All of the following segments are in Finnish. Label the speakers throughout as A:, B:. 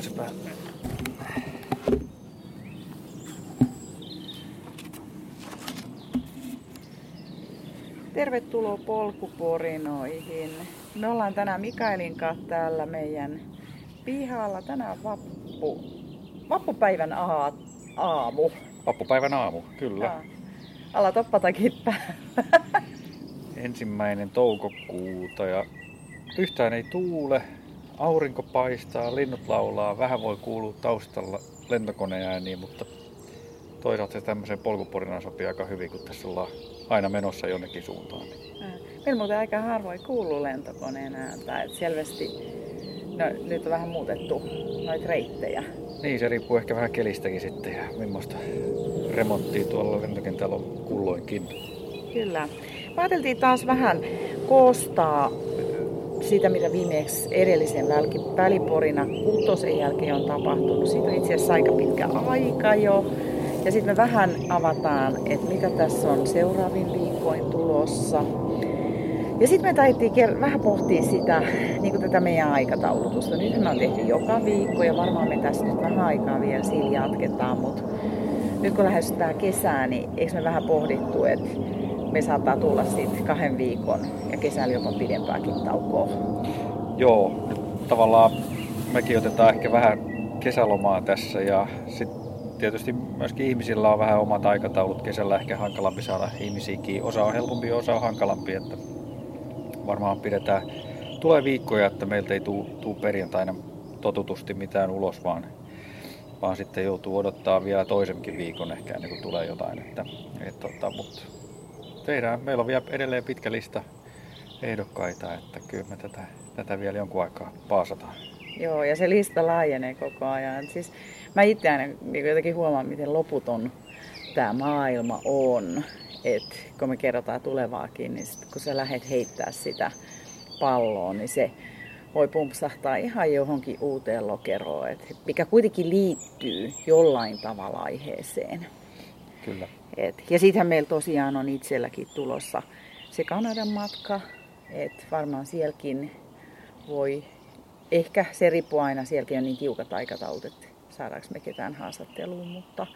A: Se?
B: Tervetuloa polkuporinoihin. Me ollaan tänään Mikaelin kanssa täällä meidän pihalla. Tänään vappu, vappupäivän aa, aamu.
A: Vappupäivän aamu, kyllä.
B: Jaa. Alla toppatakin.
A: Ensimmäinen toukokuuta ja yhtään ei tuule. Aurinko paistaa, linnut laulaa, vähän voi kuulua taustalla lentokoneen ääniä, mutta toisaalta se tämmöiseen polkuporinaan sopii aika hyvin, kun tässä ollaan aina menossa jonnekin suuntaan.
B: Meillä muuten aika harvoin kuuluu lentokoneen ääntä. Et selvästi no, nyt on vähän muutettu noita reittejä.
A: Niin, se riippuu ehkä vähän kelistäkin sitten ja millaista remonttia tuolla lentokentällä on kulloinkin.
B: Kyllä. Ajateltiin taas vähän koostaa sitä, mitä viimeksi edellisen väliporina kutosen jälkeen on tapahtunut. Siitä on itse asiassa aika pitkä aika jo. Ja sitten me vähän avataan, että mitä tässä on seuraavin viikkoin tulossa. Ja sitten me taidettiin vähän pohtia sitä, niin kuin tätä meidän aikataulutusta. Nyt me on tehty joka viikko ja varmaan me tässä nyt vähän aikaa vielä sillä jatketaan, mutta nyt kun lähestytään kesää, niin eikö me vähän pohdittu, että me saattaa tulla sitten kahden viikon ja kesällä jopa pidempääkin taukoa.
A: Joo, tavallaan mekin otetaan ehkä vähän kesälomaa tässä ja sitten tietysti myöskin ihmisillä on vähän omat aikataulut. Kesällä ehkä hankalampi saada ihmisiäkin. Osa on helpompi, osa on hankalampi. Että varmaan pidetään, tulee viikkoja, että meiltä ei tule perjantaina totutusti mitään ulos, vaan, vaan sitten joutuu odottaa vielä toisenkin viikon ehkä ennen kuin tulee jotain. Että, et, tota, mutta tehdään, meillä on vielä edelleen pitkä lista ehdokkaita, että kyllä me tätä, tätä vielä jonkun aikaa paasataan.
B: Joo, ja se lista laajenee koko ajan. Siis mä itse aina niin jotenkin huomaan, miten loputon tämä maailma on. Et kun me kerrotaan tulevaakin, niin sit, kun sä lähdet heittää sitä palloa, niin se voi pumpsahtaa ihan johonkin uuteen lokeroon, et mikä kuitenkin liittyy jollain tavalla aiheeseen.
A: Kyllä.
B: Et, ja sittenhän meillä tosiaan on itselläkin tulossa se Kanadan matka, että varmaan sielläkin voi, ehkä se riippuu aina, sielläkin on niin tiukat aikataulut, että saadaanko me ketään haastatteluun, mutta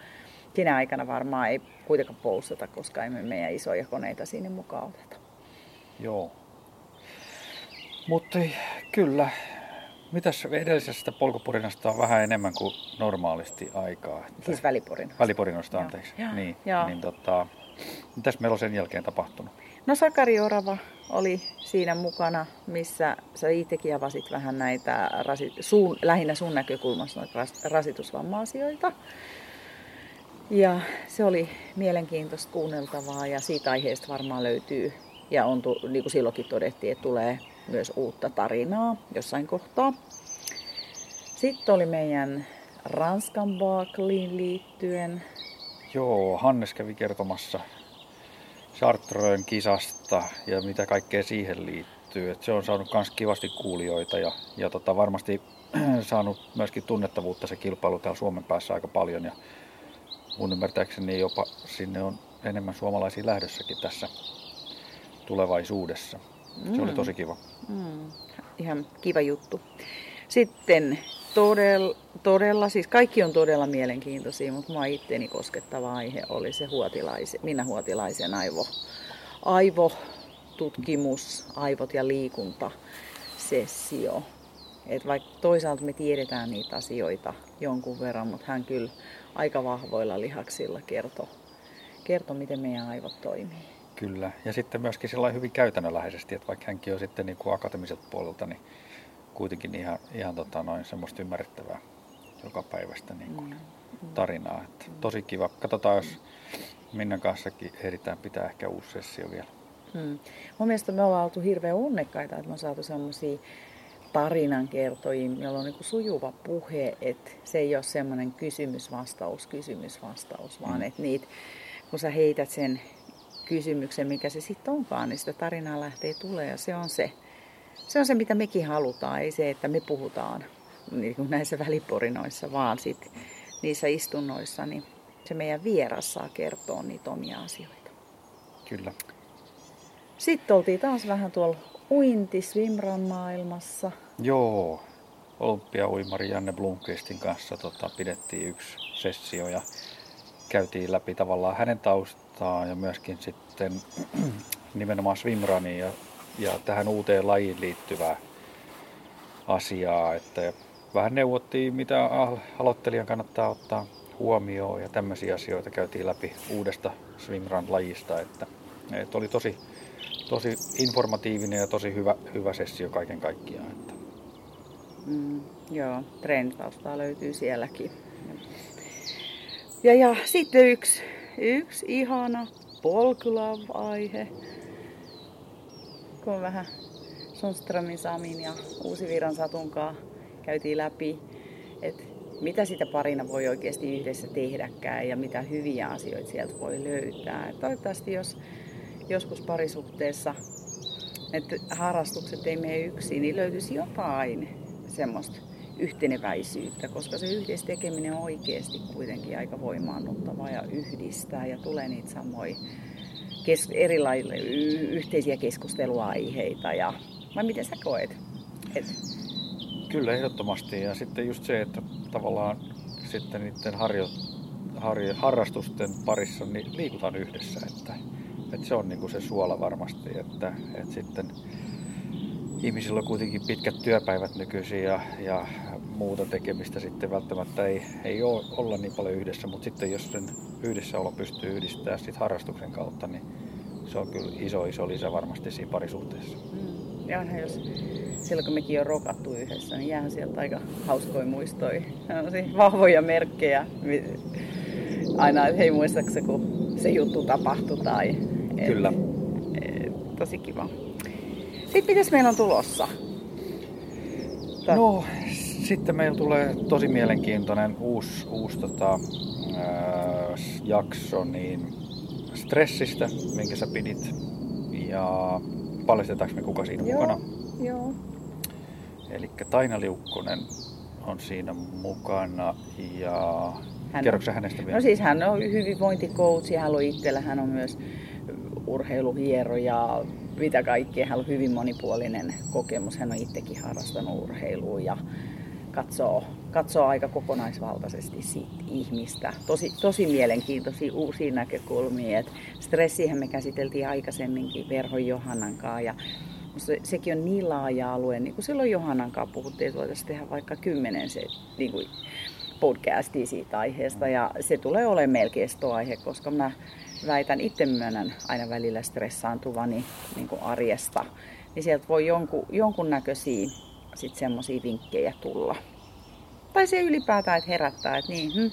B: sinä aikana varmaan ei kuitenkaan poustata, koska emme meidän isoja koneita sinne mukaan oteta.
A: Joo. Mutta kyllä, mitäs edellisestä polkupurinasta on vähän enemmän kuin normaalisti aikaa?
B: Että... Siis välipurinasta.
A: Välipurinasta, anteeksi. Joo. Niin, Joo. niin tota, mitäs meillä on sen jälkeen tapahtunut?
B: No Sakari Orava oli siinä mukana, missä sä itsekin avasit vähän näitä, rasi, suun, lähinnä sun näkökulmasta noita rasitusvamma-asioita. Ja se oli mielenkiintoista kuunneltavaa ja siitä aiheesta varmaan löytyy, ja on, niin kuin silloinkin todettiin, että tulee myös uutta tarinaa jossain kohtaa. Sitten oli meidän Ranskan Barkliin liittyen.
A: Joo, Hannes kävi kertomassa Chartrön kisasta ja mitä kaikkea siihen liittyy. Et se on saanut myös kivasti kuulijoita ja, ja tota, varmasti saanut myöskin tunnettavuutta se kilpailu täällä Suomen päässä aika paljon. Ja mun ymmärtääkseni jopa sinne on enemmän suomalaisia lähdössäkin tässä tulevaisuudessa. Se oli mm. tosi kiva.
B: Mm. Ihan kiva juttu. Sitten todella, todella, siis kaikki on todella mielenkiintoisia, mutta mua itteeni koskettava aihe oli se huotilaisen, Minä Huotilaisen aivo, aivotutkimus, aivot ja liikunta sessio. Et vaikka toisaalta me tiedetään niitä asioita jonkun verran, mutta hän kyllä aika vahvoilla lihaksilla kertoi, kertoi miten meidän aivot toimii.
A: Kyllä, ja sitten myöskin sellainen hyvin käytännönläheisesti, että vaikka hänkin on sitten niin kuin akatemiselta puolelta, niin kuitenkin ihan, ihan tota noin semmoista ymmärrettävää joka päivästä niin kuin mm. tarinaa. Että tosi kiva. Katsotaan, jos Minnan kanssakin ehditään pitää ehkä uusi sessio vielä.
B: Mm. Mun mielestä me ollaan oltu hirveän onnekkaita, että me on saatu semmoisia tarinankertojia, joilla on niin kuin sujuva puhe, että se ei ole semmoinen kysymys-vastaus, kysymys-vastaus, vaan mm. että niitä, kun sä heität sen kysymyksen, mikä se sitten onkaan, niin sitä tarinaa lähtee tulee ja se on se se on se, mitä mekin halutaan. Ei se, että me puhutaan niin kuin näissä väliporinoissa, vaan sit niissä istunnoissa, niin se meidän vieras saa kertoa niitä omia asioita.
A: Kyllä.
B: Sitten oltiin taas vähän tuolla uinti swimran maailmassa.
A: Joo. olympiauimari Janne Blomqvistin kanssa tota, pidettiin yksi sessio ja käytiin läpi tavallaan hänen taustaa ja myöskin sitten nimenomaan swimruniin ja, ja tähän uuteen lajiin liittyvää asiaa, että vähän neuvottiin, mitä aloittelijan kannattaa ottaa huomioon ja tämmöisiä asioita käytiin läpi uudesta swimrun-lajista, että, että oli tosi, tosi informatiivinen ja tosi hyvä, hyvä sessio kaiken kaikkiaan. Että.
B: Mm, joo, treenitaustaa löytyy sielläkin. Ja, ja sitten yksi, yksi ihana polkulav-aihe, kun vähän Sundströmin Samin ja Uusi Viran Satunkaa käytiin läpi, että mitä sitä parina voi oikeasti yhdessä tehdäkään ja mitä hyviä asioita sieltä voi löytää. Et toivottavasti jos joskus parisuhteessa että harrastukset ei mene yksin, niin löytyisi jotain semmoista yhteneväisyyttä, koska se yhdessä tekeminen on oikeasti kuitenkin aika voimaannuttavaa ja yhdistää ja tulee niitä samoja kes- erilaisia yhteisiä keskusteluaiheita. Ja, vai miten sä koet? Et...
A: Kyllä, ehdottomasti. Ja sitten just se, että tavallaan sitten niiden harjo, harjo, harrastusten parissa niin liikutaan yhdessä. Että, että se on niin kuin se suola varmasti, että, että sitten ihmisillä on kuitenkin pitkät työpäivät nykyisin ja, ja muuta tekemistä sitten välttämättä ei, ei ole, olla niin paljon yhdessä, mutta sitten jos sen yhdessäolo pystyy yhdistämään sit harrastuksen kautta, niin se on kyllä iso iso lisä varmasti siinä parisuhteessa.
B: Mm. Ja onhan jos silloin kun mekin on rokattu yhdessä, niin jäähän sieltä aika hauskoja muistoja, vahvoja merkkejä. Aina, että hei muistatko kun se juttu tapahtui tai...
A: Et, Kyllä.
B: Et, tosi kiva. Sitten mitäs meillä on tulossa?
A: No, sitten meillä tulee tosi mielenkiintoinen uusi, uusi tota, ää, jakso niin stressistä, minkä sä pidit. Ja paljastetaanko me kuka siinä
B: joo,
A: mukana?
B: Joo.
A: Eli Taina Liukkonen on siinä mukana ja hän kerroksä hänestä vielä?
B: No siis hän on hyvinvointikoutsi, hän on itsellä, hän on myös urheiluhieroja, mitä kaikkea. Hän on hyvin monipuolinen kokemus. Hän on itsekin harrastanut urheilua ja katsoo, katsoo aika kokonaisvaltaisesti siitä ihmistä. Tosi, tosi mielenkiintoisia uusia näkökulmia. Et stressihän me käsiteltiin aikaisemminkin Verhon Johannan kanssa ja se, sekin on niin laaja alue, niin kuin silloin Johannan kanssa puhuttiin, että voitaisiin tehdä vaikka kymmenen se, niin kuin podcastia siitä aiheesta ja se tulee olemaan melkein aihe, koska mä väitän, itse myönnän aina välillä stressaantuvani niin kuin arjesta, niin sieltä voi jonkun, jonkunnäköisiä sitten semmoisia vinkkejä tulla. Tai se ylipäätään, että herättää, että niin, hm,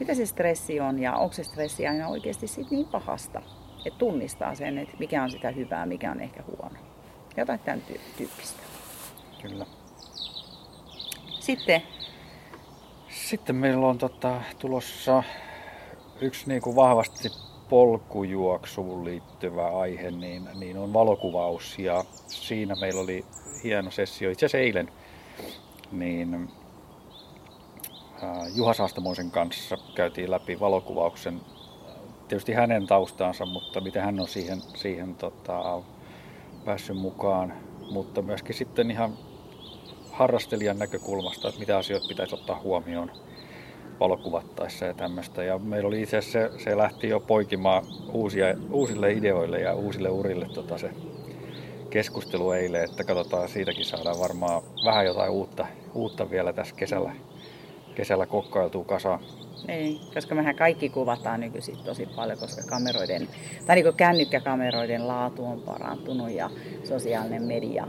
B: mitä se stressi on ja onko se stressi aina oikeasti sit niin pahasta. Että tunnistaa sen, että mikä on sitä hyvää, mikä on ehkä huono. Jotain tämän tyyppistä.
A: Kyllä.
B: Sitten?
A: Sitten meillä on tota, tulossa yksi niin kuin vahvasti polkujuoksuun liittyvä aihe, niin, niin on valokuvaus. Ja siinä meillä oli hieno sessio. Itse asiassa eilen niin Juha Saastamoisen kanssa käytiin läpi valokuvauksen, tietysti hänen taustaansa, mutta miten hän on siihen, siihen tota, päässyt mukaan, mutta myöskin sitten ihan harrastelijan näkökulmasta, että mitä asioita pitäisi ottaa huomioon valokuvattaessa ja tämmöistä. Ja meillä oli itse asiassa, se, se lähti jo poikimaan uusia, uusille ideoille ja uusille urille tota se keskustelu eilen, että katsotaan siitäkin saadaan varmaan vähän jotain uutta, uutta vielä tässä kesällä, kesällä kokkailtuu kasaan.
B: Niin, koska mehän kaikki kuvataan nykyisin tosi paljon, koska kameroiden, tai niin kännykkäkameroiden laatu on parantunut ja sosiaalinen media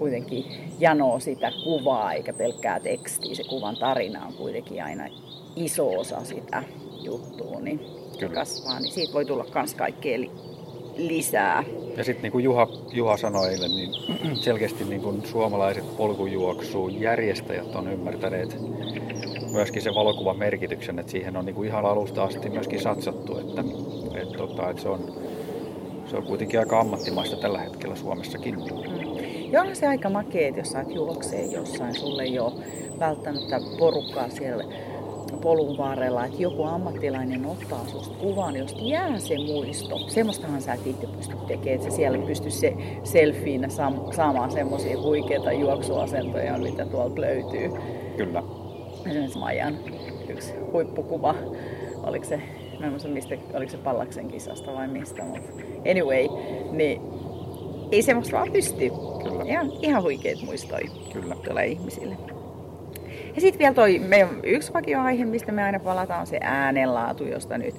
B: kuitenkin janoo sitä kuvaa eikä pelkkää tekstiä. Se kuvan tarina on kuitenkin aina iso osa sitä juttua, niin Kyllä. kasvaa, niin siitä voi tulla myös kaikkea lisää.
A: Ja sitten niin kuin Juha, Juha sanoi eilen, niin selkeästi niin kuin suomalaiset polkujuoksuun järjestäjät on ymmärtäneet myöskin se valokuvan merkityksen, että siihen on niin kuin ihan alusta asti myöskin satsattu, että, että, tota, että se, on, se on kuitenkin aika ammattimaista tällä hetkellä Suomessakin. Mm.
B: Ja onhan se aika makea, jos saat juoksee jossain, sulle ei ole välttämättä porukkaa siellä polun varrella, että joku ammattilainen ottaa susta kuvan, josta jää se muisto. Semmoistahan sä et itse pysty tekemään, että sä siellä pysty se selfiinä saamaan semmoisia huikeita juoksuasentoja, mitä tuolta löytyy.
A: Kyllä.
B: Esimerkiksi Majan yksi huippukuva, oliko se, mä en muista, mistä, oliko se Pallaksen kisasta vai mistä, mutta anyway, niin ei semmoista vaan pysty. Kyllä. Ihan, ihan huikeet muistoi Kyllä. tulee ihmisille. Ja sitten vielä toi meidän yksi vakioaihe, mistä me aina palataan, on se äänenlaatu, josta nyt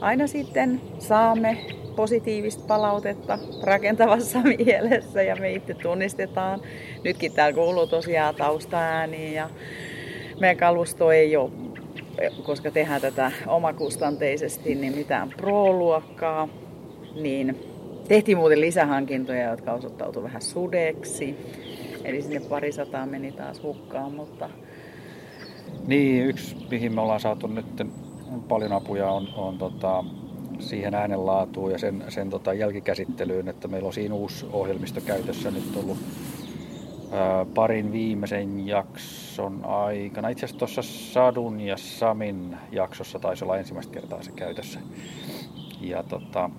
B: aina sitten saamme positiivista palautetta rakentavassa mielessä ja me itse tunnistetaan. Nytkin täällä kuuluu tosiaan taustaääniä ja meidän kalusto ei ole, koska tehdään tätä omakustanteisesti, niin mitään pro-luokkaa, niin tehtiin muuten lisähankintoja, jotka osoittautui vähän sudeksi. Eli sinne pari sataa meni taas hukkaan, mutta
A: niin, yksi mihin me ollaan saatu nyt paljon apuja on, on tota, siihen äänenlaatuun ja sen, sen tota jälkikäsittelyyn, että meillä on siinä uusi ohjelmisto käytössä nyt ollut ää, parin viimeisen jakson aikana. Itse asiassa tuossa Sadun ja Samin jaksossa taisi olla ensimmäistä kertaa se käytössä. Ja tota,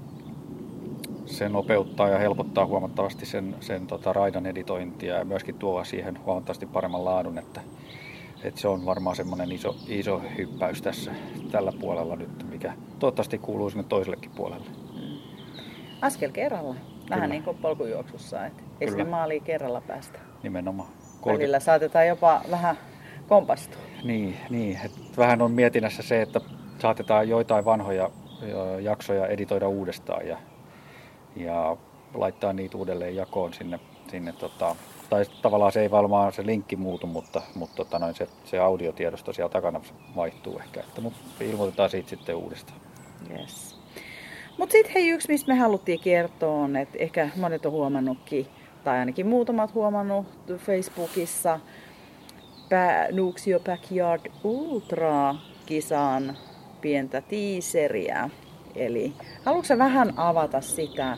A: se nopeuttaa ja helpottaa huomattavasti sen, sen tota, raidan editointia ja myöskin tuo siihen huomattavasti paremman laadun, että et se on varmaan semmoinen iso, iso hyppäys tässä tällä puolella nyt, mikä toivottavasti kuuluu sinne toisellekin puolelle. Mm.
B: Askel kerralla. Vähän Kyllä. niin kuin polkujuoksussa, että ei sinne maaliin kerralla päästä.
A: Nimenomaan.
B: 30... Välillä saatetaan jopa vähän kompastua.
A: Niin, niin. Et vähän on mietinnässä se, että saatetaan joitain vanhoja jaksoja editoida uudestaan ja, ja laittaa niitä uudelleen jakoon sinne, sinne tota, tai tavallaan se ei varmaan se linkki muutu, mutta, mutta tota noin, se, se audiotiedosto siellä takana vaihtuu ehkä, että, mutta ilmoitetaan siitä sitten uudestaan.
B: Yes. Mutta sitten hei, yksi mistä me haluttiin kertoa on, että ehkä monet on huomannutkin, tai ainakin muutamat huomannut Facebookissa, Nuuksio Backyard Ultra kisan pientä tiiseriä. Eli haluatko vähän avata sitä,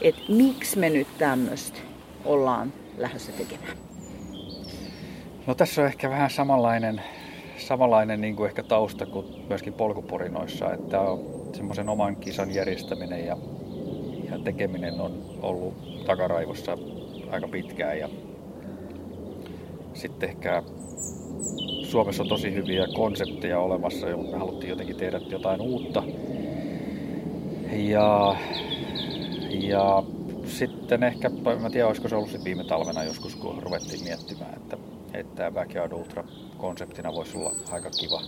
B: että miksi me nyt tämmöistä ollaan lähdössä tekemään?
A: No tässä on ehkä vähän samanlainen, samanlainen niin kuin ehkä tausta kuin myöskin polkuporinoissa, että semmoisen oman kisan järjestäminen ja, ja tekeminen on ollut takaraivossa aika pitkään ja sitten ehkä Suomessa on tosi hyviä konsepteja olemassa, joilla me haluttiin jotenkin tehdä jotain uutta. Ja, ja sitten ehkä, mä tiedän olisiko se ollut sitten viime talvena joskus, kun ruvettiin miettimään, että, että Backyard Ultra konseptina voisi olla aika kiva.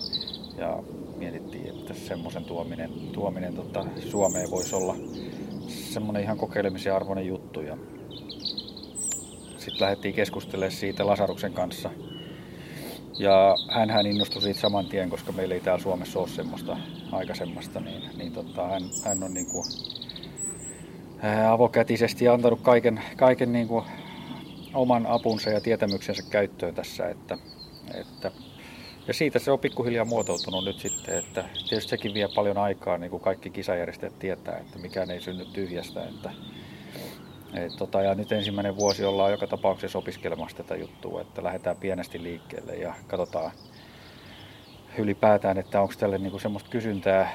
A: Ja mietittiin, että semmoisen tuominen, tuominen tota, Suomeen voisi olla semmoinen ihan kokeilemisen arvoinen juttu. Ja sitten lähdettiin keskustelemaan siitä Lasaruksen kanssa. Ja hän innostui siitä saman tien, koska meillä ei täällä Suomessa ole semmoista aikaisemmasta, niin, niin tota, hän, hän on niin kuin avokätisesti ja antanut kaiken, kaiken niin kuin oman apunsa ja tietämyksensä käyttöön tässä. Että, että, ja siitä se on pikkuhiljaa muotoutunut nyt sitten, että tietysti sekin vie paljon aikaa, niin kuin kaikki kisajärjestäjät tietää, että mikään ei synny tyhjästä. Että, et, tota, ja nyt ensimmäinen vuosi ollaan joka tapauksessa opiskelemassa tätä juttua, että lähdetään pienesti liikkeelle ja katsotaan ylipäätään, että onko tälle niin kuin semmoista kysyntää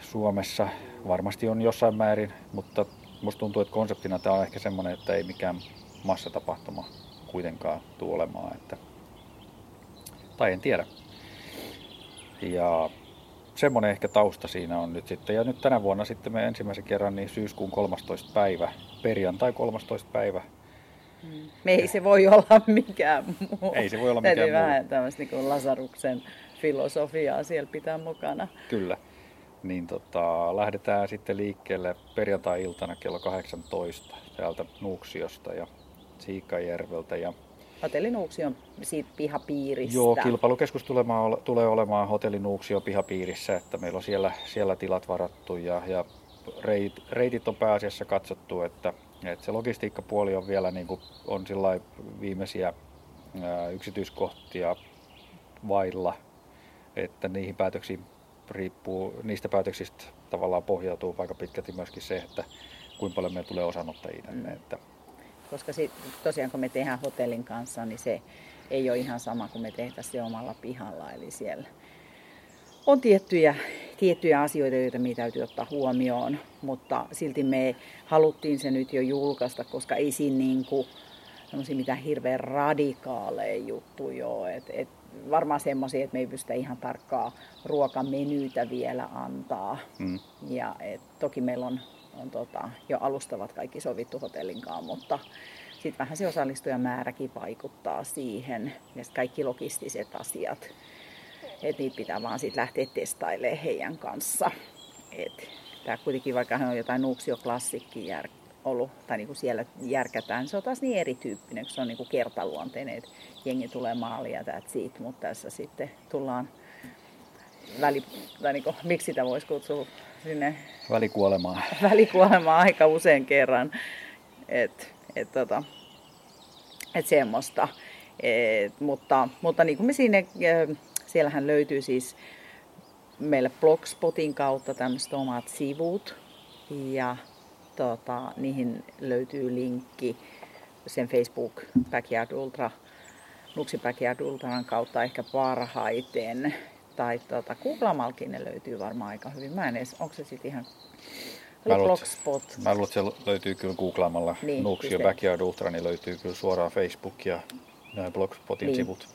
A: Suomessa. Varmasti on jossain määrin, mutta musta tuntuu, että konseptina tämä on ehkä semmoinen, että ei mikään massatapahtuma kuitenkaan tule olemaan. Että, tai en tiedä. Ja semmoinen ehkä tausta siinä on nyt sitten. Ja nyt tänä vuonna sitten me ensimmäisen kerran niin syyskuun 13. päivä, perjantai 13. päivä.
B: Mm. Me ei se voi olla mikään muu.
A: Ei se voi olla mikään
B: Täytyy
A: muu.
B: vähän tämmöistä niin Lasaruksen filosofiaa siellä pitää mukana.
A: Kyllä niin tota, lähdetään sitten liikkeelle perjantai-iltana kello 18 täältä Nuuksiosta ja Siikajärveltä. Ja
B: Hotelli Nuuksion siitä pihapiiristä.
A: Joo, kilpailukeskus tulee olemaan Hotelli Nuuksion pihapiirissä, että meillä on siellä, siellä tilat varattu ja, ja reit, reitit on pääasiassa katsottu, että, että se logistiikkapuoli on vielä niin kuin, on viimeisiä ää, yksityiskohtia vailla, että niihin päätöksiin riippuu, niistä päätöksistä tavallaan pohjautuu aika pitkälti myöskin se, että kuinka paljon meillä tulee osanottajia tänne. Mm. Että...
B: Koska sit, tosiaan kun me tehdään hotellin kanssa, niin se ei ole ihan sama kuin me tehtäisiin omalla pihalla, eli siellä on tiettyjä, tiettyjä asioita, joita meidän täytyy ottaa huomioon, mutta silti me haluttiin se nyt jo julkaista, koska ei siinä niin kuin, mitään hirveän radikaaleja juttuja ole. Et, et varmaan semmoisia, että me ei pystytä ihan tarkkaa ruokamenyytä vielä antaa. Mm. Ja et, toki meillä on, on tota, jo alustavat kaikki sovittu hotellinkaan, mutta sitten vähän se osallistujamääräkin vaikuttaa siihen ja kaikki logistiset asiat. Että niitä pitää vaan sitten lähteä testailemaan heidän kanssa. Tämä kuitenkin, vaikka hän on jotain Nuuksio-klassikki jär, ollut, tai niin kuin siellä järkätään, se on taas niin erityyppinen, kun se on niin kuin kertaluonteinen, että jengi tulee maaliin ja it, mutta tässä sitten tullaan väli, tai niin kuin, miksi sitä voisi kutsua sinne
A: välikuolemaan.
B: Välikuolemaan aika usein kerran. Et, et, tota, et semmoista. Et, mutta, mutta niin kuin me siinä, siellähän löytyy siis meille Blogspotin kautta tämmöiset omat sivut. Ja tota, niihin löytyy linkki sen Facebook Backyard Ultra, Nuksi Backyard Ultran kautta ehkä parhaiten. Tai tota, googlamalkin ne löytyy varmaan aika hyvin. Mä en edes, onko se sitten ihan
A: Mä luulen, mä luulen, että se löytyy kyllä googlaamalla niin, Nuuksio Backyard Ultra, niin löytyy kyllä suoraan Facebook ja Blogspotin niin. sivut.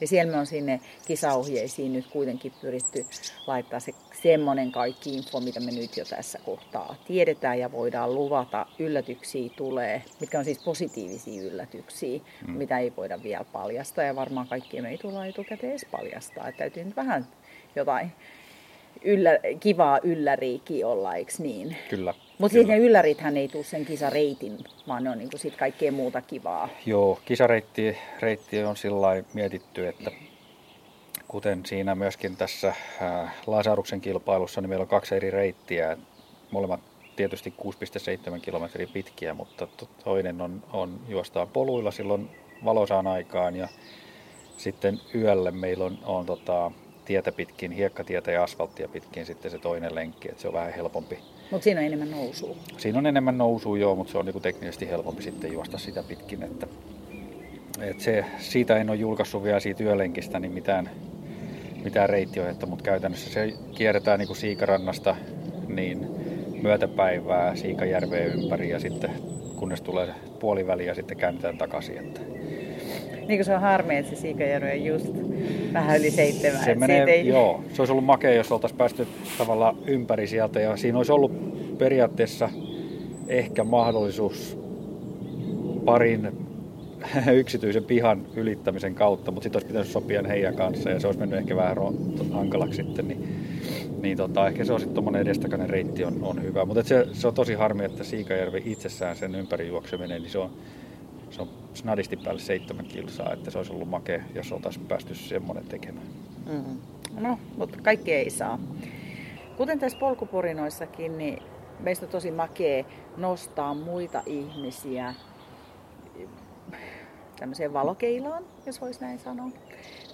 B: Niin siellä me on sinne kisaohjeisiin nyt kuitenkin pyritty laittaa se semmoinen kaikki info, mitä me nyt jo tässä kohtaa tiedetään ja voidaan luvata. Yllätyksiä tulee, mitkä on siis positiivisia yllätyksiä, mm. mitä ei voida vielä paljastaa ja varmaan kaikki me ei tulla etukäteen edes paljastaa. Että täytyy nyt vähän jotain yllä, kivaa ylläriikin olla, eikö niin?
A: Kyllä.
B: Mutta siis ne yllärithän ei tule sen kisareitin, vaan ne on niinku sit kaikkea muuta kivaa.
A: Joo, kisareitti reitti on sillä mietitty, että kuten siinä myöskin tässä äh, Lasaruksen kilpailussa, niin meillä on kaksi eri reittiä. Molemmat tietysti 6,7 kilometriä pitkiä, mutta toinen on, on juostaan poluilla silloin valosaan aikaan ja sitten yölle meillä on, on tota, tietä pitkin, hiekkatietä ja asfalttia pitkin sitten se toinen lenkki, että se on vähän helpompi.
B: Mutta siinä on enemmän nousua.
A: Siinä on enemmän nousua joo, mutta se on niinku teknisesti helpompi sitten juosta sitä pitkin, että, että se, siitä en ole julkaissut vielä siitä yölenkistä niin mitään, mitään reittiohjetta, mutta käytännössä se kierretään niinku Siikarannasta niin myötäpäivää Siikajärveen ympäri ja sitten kunnes tulee puoliväli ja sitten käännetään takaisin. Että
B: niin kuin se on harmi, että se Siikajärvi on just vähän yli seitsemän.
A: Se menee, ei... joo, se olisi ollut makea, jos oltaisiin päästy tavallaan ympäri sieltä ja siinä olisi ollut periaatteessa ehkä mahdollisuus parin yksityisen pihan ylittämisen kautta, mutta sitten olisi pitänyt sopia heidän kanssa ja se olisi mennyt ehkä vähän hankalaksi sitten, niin, niin tota, ehkä se on sitten tuommoinen edestakainen reitti on, on hyvä. Mutta se, se, on tosi harmi, että Siikajärvi itsessään sen ympäri juokseminen, niin se on, se on snadisti päälle seitsemän kilsaa, että se olisi ollut makea, jos oltaisiin päästy semmoinen tekemään.
B: Mm. No, mutta kaikki ei saa. Kuten tässä polkuporinoissakin, niin meistä on tosi makea nostaa muita ihmisiä tämmöiseen valokeilaan, jos voisi näin sanoa.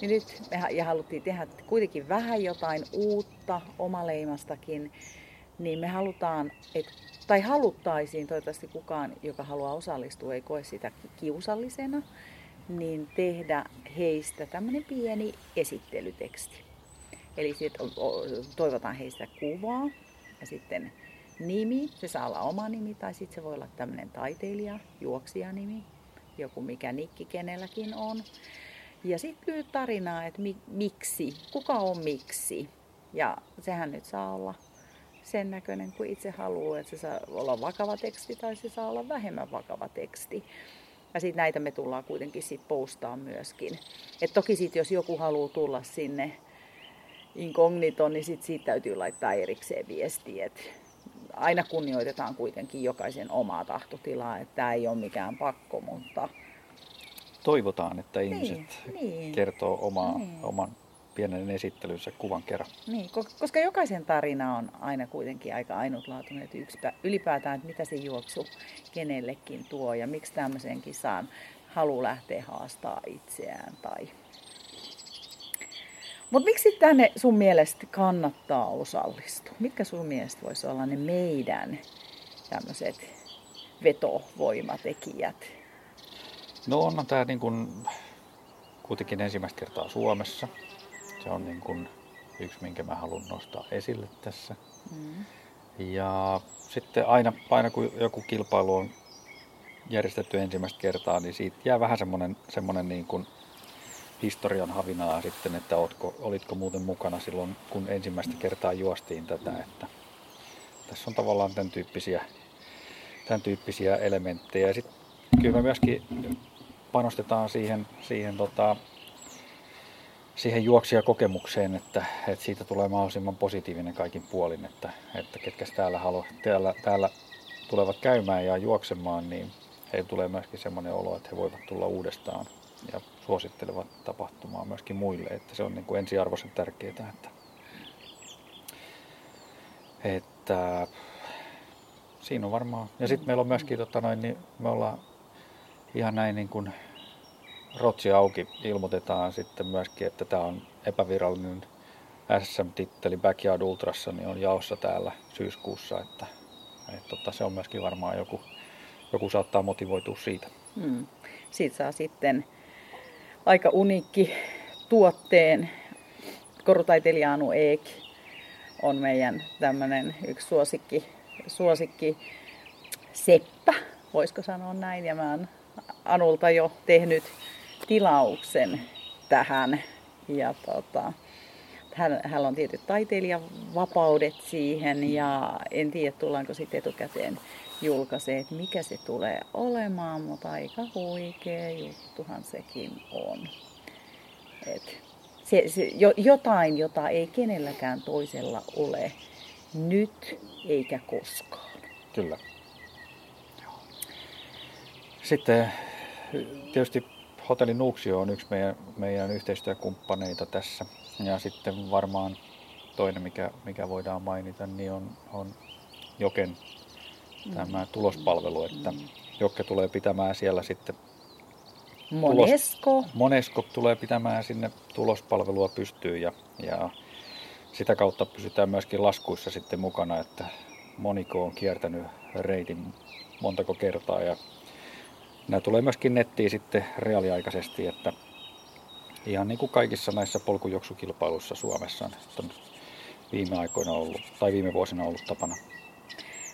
B: Niin nyt me haluttiin tehdä kuitenkin vähän jotain uutta, omaleimastakin, niin me halutaan, että tai haluttaisiin, toivottavasti kukaan, joka haluaa osallistua, ei koe sitä kiusallisena, niin tehdä heistä tämmöinen pieni esittelyteksti. Eli toivotaan heistä kuvaa ja sitten nimi, se saa olla oma nimi tai sitten se voi olla tämmöinen taiteilija, juoksijanimi, joku mikä nikki kenelläkin on. Ja sitten lyhyt tarinaa, että mi, miksi, kuka on miksi. Ja sehän nyt saa olla sen näköinen kuin itse haluaa, että se saa olla vakava teksti tai se saa olla vähemmän vakava teksti. Ja sitten näitä me tullaan kuitenkin sit postaa myöskin. Et toki sitten jos joku haluaa tulla sinne inkognitoon, niin sit siitä täytyy laittaa erikseen viesti. Et aina kunnioitetaan kuitenkin jokaisen omaa tahtotilaa, että tämä ei ole mikään pakko, mutta...
A: Toivotaan, että ihmiset niin, niin, kertoo omaa, niin. oman pienen esittelyssä kuvan kerran.
B: Niin, koska jokaisen tarina on aina kuitenkin aika ainutlaatuinen, että yksipä, ylipäätään, että mitä se juoksu kenellekin tuo ja miksi tämmöisenkin saan halu lähteä haastaa itseään. Tai... Mutta miksi tänne sun mielestä kannattaa osallistua? Mitkä sun mielestä voisi olla ne meidän tämmöiset vetovoimatekijät?
A: No on tämä niin kun, kuitenkin ensimmäistä kertaa Suomessa. Se on niin kuin yksi, minkä mä haluan nostaa esille tässä. Mm. Ja sitten aina, aina kun joku kilpailu on järjestetty ensimmäistä kertaa, niin siitä jää vähän semmoinen, semmoinen niin kuin historian havinaa sitten, että ootko, olitko muuten mukana silloin, kun ensimmäistä kertaa juostiin tätä. Että tässä on tavallaan tämän tyyppisiä, tämän tyyppisiä elementtejä. Ja sitten kyllä me myöskin panostetaan siihen, siihen, tota, siihen juoksijakokemukseen, että, että siitä tulee mahdollisimman positiivinen kaikin puolin, että, että ketkä täällä, halu, täällä, täällä tulevat käymään ja juoksemaan, niin heillä tulee myöskin sellainen olo, että he voivat tulla uudestaan ja suosittelevat tapahtumaa myöskin muille, että se on niin kuin ensiarvoisen tärkeää, että, että siinä on varmaan, ja sitten meillä on myöskin, tota noin, niin me ollaan ihan näin niin kuin rotsi auki ilmoitetaan sitten myöskin, että tämä on epävirallinen SM-titteli Backyard Ultrassa, niin on jaossa täällä syyskuussa, että, että tota, se on myöskin varmaan joku, joku saattaa motivoitua siitä. Hmm.
B: Siitä saa sitten aika uniikki tuotteen. Korutaiteilija Anu Eek on meidän tämmöinen yksi suosikki, suosikki seppä, voisiko sanoa näin. Ja mä oon Anulta jo tehnyt tilauksen tähän. Ja tota, hän, hän on tietyt taiteilijavapaudet siihen ja en tiedä tullaanko sitten etukäteen julkaisee, että mikä se tulee olemaan, mutta aika huikea juttuhan sekin on. Et se, se, jo, jotain, jota ei kenelläkään toisella ole nyt eikä koskaan.
A: Kyllä. Sitten tietysti Hotelli Nuuksio on yksi meidän, meidän yhteistyökumppaneita tässä. Ja sitten varmaan toinen, mikä, mikä voidaan mainita, niin on, on Joken tämä tulospalvelu, että mm. Jokke tulee pitämään siellä sitten
B: Monesko.
A: Tulos, Monesko tulee pitämään sinne tulospalvelua pystyyn ja, ja sitä kautta pysytään myöskin laskuissa sitten mukana, että Moniko on kiertänyt reitin montako kertaa ja nämä tulee myöskin nettiin sitten reaaliaikaisesti, että ihan niin kuin kaikissa näissä polkujuoksukilpailuissa Suomessa on viime aikoina ollut, tai viime vuosina ollut tapana.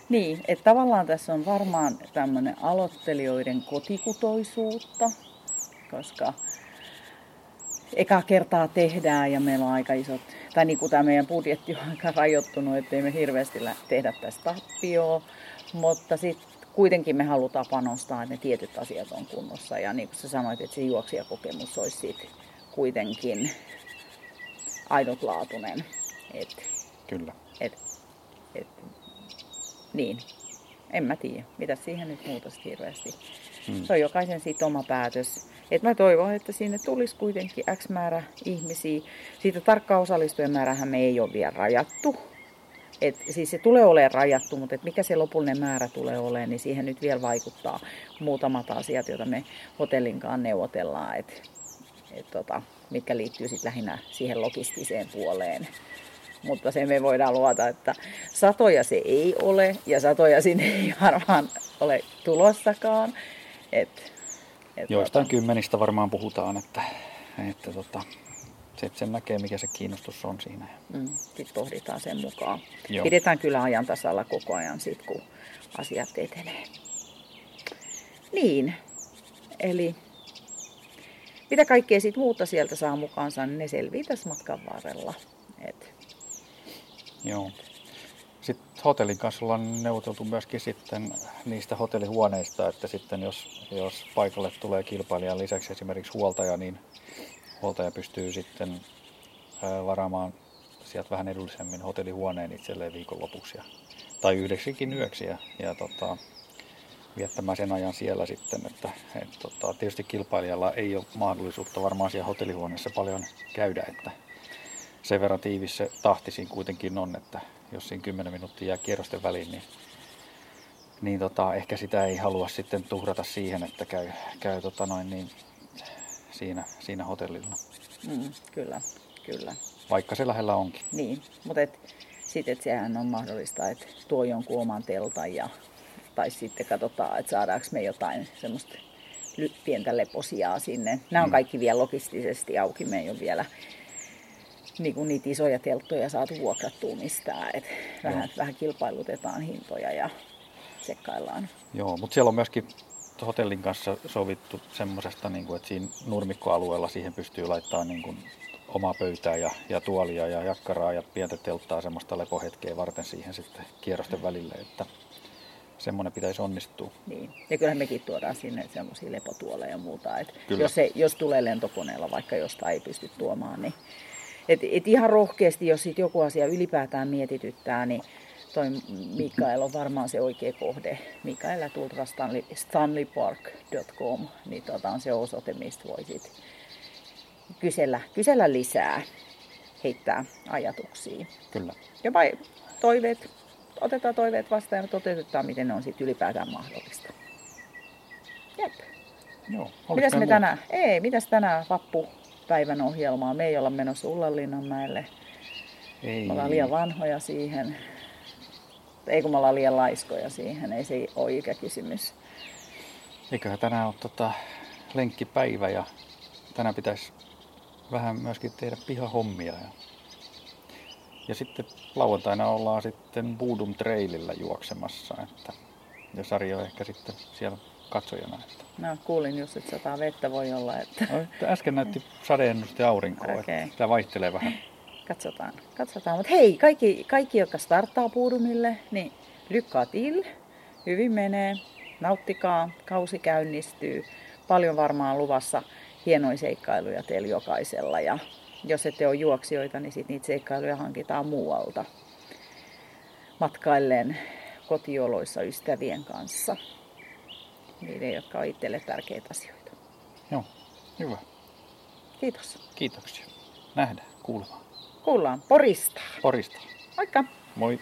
B: Niin, että tavallaan tässä on varmaan tämmöinen aloittelijoiden kotikutoisuutta, koska eka kertaa tehdään ja meillä on aika isot, tai niin kuin tämä meidän budjetti on aika rajoittunut, ettei me hirveästi tehdä tästä tappioa, mutta sitten kuitenkin me halutaan panostaa, että ne tietyt asiat on kunnossa. Ja niin kuin sä sanoit, että se juoksijakokemus olisi sit kuitenkin ainutlaatuinen. Et,
A: Kyllä.
B: Et, et, niin, en mä tiedä, mitä siihen nyt muutos hirveästi. Hmm. Se on jokaisen siitä oma päätös. Et mä toivon, että sinne tulisi kuitenkin X määrä ihmisiä. Siitä tarkkaa osallistujen määrähän me ei ole vielä rajattu. Et siis se tulee olemaan rajattu, mutta et mikä se lopullinen määrä tulee olemaan, niin siihen nyt vielä vaikuttaa muutamat asiat, joita me hotellinkaan neuvotellaan, et, et tota, mitkä liittyy sitten lähinnä siihen logistiseen puoleen. Mutta se me voidaan luota, että satoja se ei ole ja satoja sinne ei varmaan ole tulossakaan. Et,
A: et Joistain tota... kymmenistä varmaan puhutaan, että, että tota, sitten sen näkee, mikä se kiinnostus on siinä.
B: Mm, sitten pohditaan sen mukaan. Joo. Pidetään kyllä ajan tasalla koko ajan, sit, kun asiat etenee. Niin, eli mitä kaikkea sit muuta sieltä saa mukaansa, niin ne selvii tässä matkan varrella. Et.
A: Joo. Sitten hotellin kanssa ollaan neuvoteltu myöskin sitten niistä hotellihuoneista, että sitten jos, jos paikalle tulee kilpailijan lisäksi esimerkiksi huoltaja, niin huoltaja pystyy sitten varaamaan sieltä vähän edullisemmin hotellihuoneen itselleen viikonlopuksi ja, tai yhdeksikin yöksi ja, ja tota, viettämään sen ajan siellä sitten. Että, et, tota, tietysti kilpailijalla ei ole mahdollisuutta varmaan siellä hotellihuoneessa paljon käydä, että sen verran tiivis se tahti siinä kuitenkin on, että jos siinä 10 minuuttia jää kierrosten väliin, niin, niin tota, ehkä sitä ei halua sitten tuhrata siihen, että käy, käy tota noin niin siinä, siinä hotellilla.
B: Mm, kyllä, kyllä.
A: Vaikka se lähellä onkin.
B: Niin, mutta et, sitten et sehän on mahdollista, että tuo jonkun oman teltan ja, tai sitten katsotaan, että saadaanko me jotain semmoista pientä leposiaa sinne. Nämä on mm. kaikki vielä logistisesti auki, me ei ole vielä niin kuin niitä isoja telttoja saatu vuokrattua mistään. Et vähän, vähän kilpailutetaan hintoja ja sekkaillaan.
A: Joo, mutta siellä on myöskin hotellin kanssa sovittu semmoisesta, niin kuin, että siinä nurmikkoalueella siihen pystyy laittamaan niin kuin, omaa pöytää ja, ja tuolia ja jakkaraa ja pientä telttaa semmoista lepohetkeä varten siihen sitten kierrosten välille, että semmoinen pitäisi onnistua.
B: Niin. Ja kyllähän mekin tuodaan sinne semmoisia lepotuoleja ja muuta. että jos, se, jos tulee lentokoneella, vaikka josta ei pysty tuomaan, niin et, et ihan rohkeasti, jos sit joku asia ylipäätään mietityttää, niin toi Mikael on varmaan se oikea kohde. Mikael Ultra Stanley, stanleypark.com, niin tota on se osoite, mistä voisit kysellä, kysellä lisää, heittää ajatuksia.
A: Kyllä.
B: Jopa toiveet, otetaan toiveet vastaan ja toteutetaan, miten ne on sitten ylipäätään mahdollista. Jep.
A: Joo,
B: mitäs me tänään? Ei, mitäs tänään vappupäivän ohjelmaa? Me ei olla menossa Ullanlinnanmäelle. Ei. Me ollaan liian vanhoja siihen. Ei kun me ollaan liian laiskoja siihen, ei se ole ikäkysymys.
A: Eiköhän tänään ole tota lenkkipäivä ja tänään pitäisi vähän myöskin tehdä pihahommia. Ja, ja sitten lauantaina ollaan sitten Boodum Trailillä juoksemassa, että, ja Sari on ehkä sitten siellä katsojana. Että.
B: No kuulin just, että sataa vettä voi olla. Että... No,
A: äsken näytti sadeennuste aurinkoa, okay. että tämä vaihtelee vähän.
B: Katsotaan, katsotaan. Mutta hei, kaikki, kaikki, jotka starttaa Boodumille, niin lykkää til. Hyvin menee, nauttikaa, kausi käynnistyy. Paljon varmaan luvassa hienoja seikkailuja teillä jokaisella. Ja jos ette ole juoksijoita, niin sit niitä seikkailuja hankitaan muualta matkaillen kotioloissa ystävien kanssa. Niiden, jotka on itselle tärkeitä asioita.
A: Joo, hyvä.
B: Kiitos.
A: Kiitoksia. Nähdään, kuullaan.
B: Kuullaan. Porista.
A: Porista.
B: Moikka.
A: Moi.